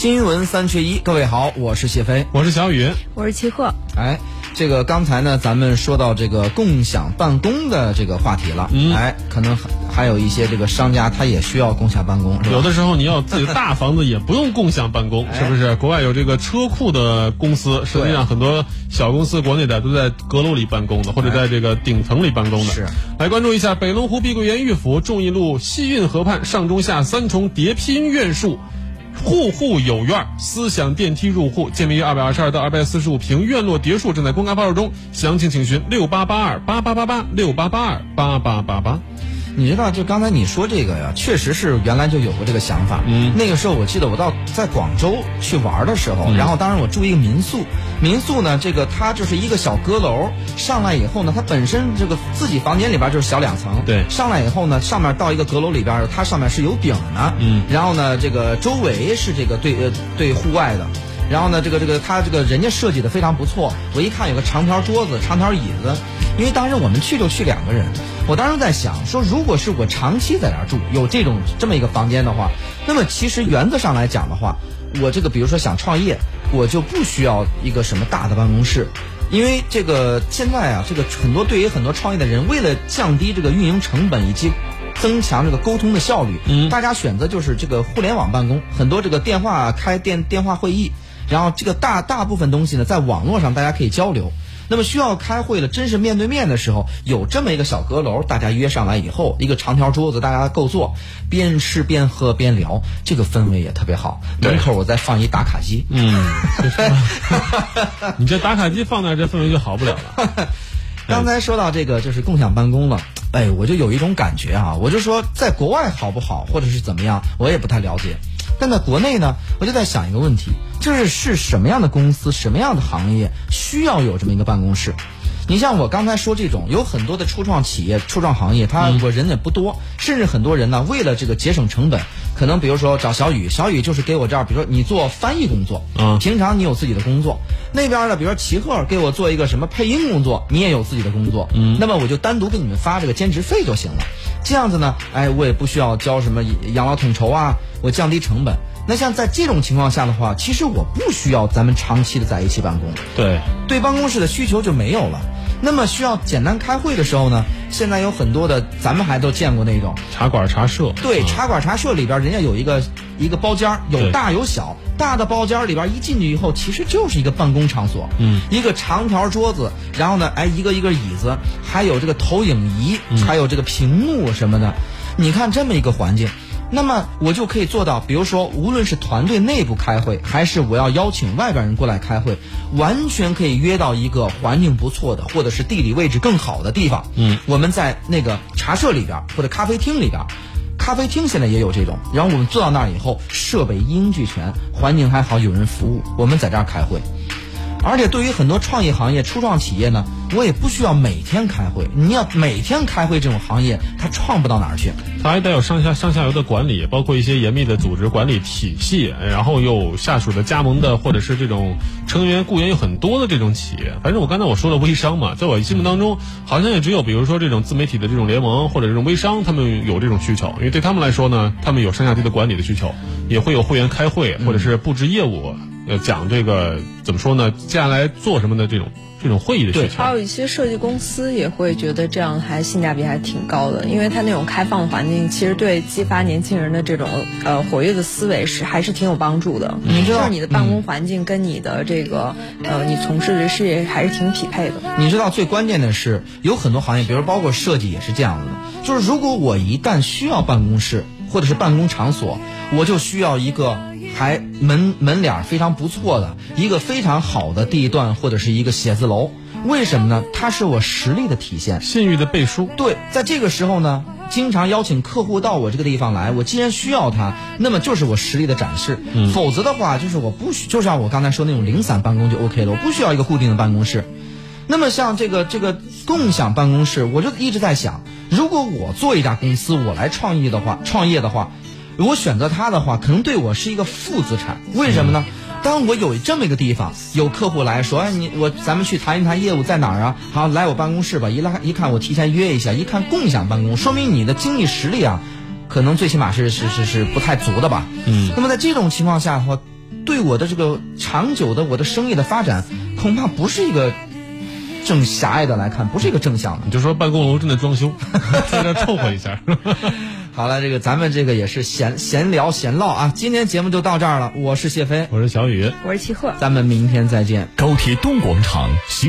新闻三缺一，各位好，我是谢飞，我是小雨，我是齐鹤。哎，这个刚才呢，咱们说到这个共享办公的这个话题了。嗯，哎，可能还还有一些这个商家他也需要共享办公，有的时候你要自己大房子也不用共享办公，是不是？国外有这个车库的公司，实际上很多小公司国内的都在阁楼里办公的，或者在这个顶层里办公的。是，来关注一下北龙湖碧桂园御府众义路西运河畔上中下三重叠拼院墅。户户有院，思想电梯入户，建面约二百二十二到二百四十五平，院落别墅正在公开发售中，详情请询六八八二八八八八六八八二八八八八。你知道，就刚才你说这个呀，确实是原来就有过这个想法。嗯，那个时候我记得我到在广州去玩的时候，然后当时我住一个民宿，民宿呢，这个它就是一个小阁楼，上来以后呢，它本身这个自己房间里边就是小两层。对，上来以后呢，上面到一个阁楼里边，它上面是有顶的。嗯，然后呢，这个周围是这个对呃对户外的，然后呢，这个这个他这个人家设计的非常不错。我一看有个长条桌子、长条椅子，因为当时我们去就去两个人。我当时在想，说如果是我长期在那儿住，有这种这么一个房间的话，那么其实原则上来讲的话，我这个比如说想创业，我就不需要一个什么大的办公室，因为这个现在啊，这个很多对于很多创业的人，为了降低这个运营成本以及增强这个沟通的效率，嗯，大家选择就是这个互联网办公，很多这个电话开电电话会议，然后这个大大部分东西呢，在网络上大家可以交流。那么需要开会了，真是面对面的时候，有这么一个小阁楼，大家约上来以后，一个长条桌子，大家够坐，边吃边喝边聊，这个氛围也特别好。门口我再放一打卡机，嗯，你这打卡机放那，这氛围就好不了了。刚才说到这个就是共享办公了，哎，我就有一种感觉啊，我就说在国外好不好，或者是怎么样，我也不太了解。但在国内呢，我就在想一个问题，就是是什么样的公司、什么样的行业需要有这么一个办公室？你像我刚才说这种，有很多的初创企业、初创行业，他我人也不多，甚至很多人呢，为了这个节省成本，可能比如说找小雨，小雨就是给我这儿，比如说你做翻译工作，嗯，平常你有自己的工作，那边呢，比如说齐赫给我做一个什么配音工作，你也有自己的工作，嗯，那么我就单独给你们发这个兼职费就行了，这样子呢，哎，我也不需要交什么养老统筹啊，我降低成本。那像在这种情况下的话，其实我不需要咱们长期的在一起办公，对，对办公室的需求就没有了。那么需要简单开会的时候呢，现在有很多的，咱们还都见过那种茶馆茶社。对，茶馆茶社里边人家有一个一个包间有大有小。大的包间里边一进去以后，其实就是一个办公场所。嗯，一个长条桌子，然后呢，哎，一个一个椅子，还有这个投影仪，还有这个屏幕什么的。你看这么一个环境。那么我就可以做到，比如说，无论是团队内部开会，还是我要邀请外边人过来开会，完全可以约到一个环境不错的，或者是地理位置更好的地方。嗯，我们在那个茶社里边或者咖啡厅里边，咖啡厅现在也有这种。然后我们坐到那儿以后，设备一应俱全，环境还好，有人服务，我们在这儿开会。而且对于很多创业行业、初创企业呢，我也不需要每天开会。你要每天开会，这种行业它创不到哪儿去。它还得有上下上下游的管理，包括一些严密的组织管理体系，然后有下属的加盟的或者是这种成员雇员有很多的这种企业。反正我刚才我说的微商嘛，在我心目当中，好像也只有比如说这种自媒体的这种联盟或者这种微商，他们有这种需求，因为对他们来说呢，他们有上下级的管理的需求，也会有会员开会或者是布置业务。要讲这个怎么说呢？接下来做什么的这种这种会议的需求，还有一些设计公司也会觉得这样还性价比还挺高的，因为它那种开放的环境，其实对激发年轻人的这种呃活跃的思维是还是挺有帮助的。你知道，你的办公环境跟你的这个呃你从事的事业还是挺匹配的。你知道最关键的是，有很多行业，比如包括设计也是这样的，就是如果我一旦需要办公室或者是办公场所，我就需要一个。还门门脸非常不错的一个非常好的地段或者是一个写字楼，为什么呢？它是我实力的体现，信誉的背书。对，在这个时候呢，经常邀请客户到我这个地方来，我既然需要它，那么就是我实力的展示。嗯，否则的话，就是我不需，就像我刚才说那种零散办公就 OK 了，我不需要一个固定的办公室。那么像这个这个共享办公室，我就一直在想，如果我做一家公司，我来创业的话，创业的话。如果选择它的话，可能对我是一个负资产。为什么呢？当我有这么一个地方，有客户来说，哎，你我咱们去谈一谈业务在哪儿啊？好，来我办公室吧。一拉一看，我提前约一下，一看共享办公，说明你的经济实力啊，可能最起码是是是是不太足的吧。嗯。那么在这种情况下的话。对我的这个长久的我的生意的发展，恐怕不是一个正狭隘的来看，不是一个正向的。你就说办公楼正在装修，在这凑合一下。好了，这个咱们这个也是闲闲聊闲唠啊，今天节目就到这儿了。我是谢飞，我是小雨，我是齐贺，咱们明天再见。高铁东广场新。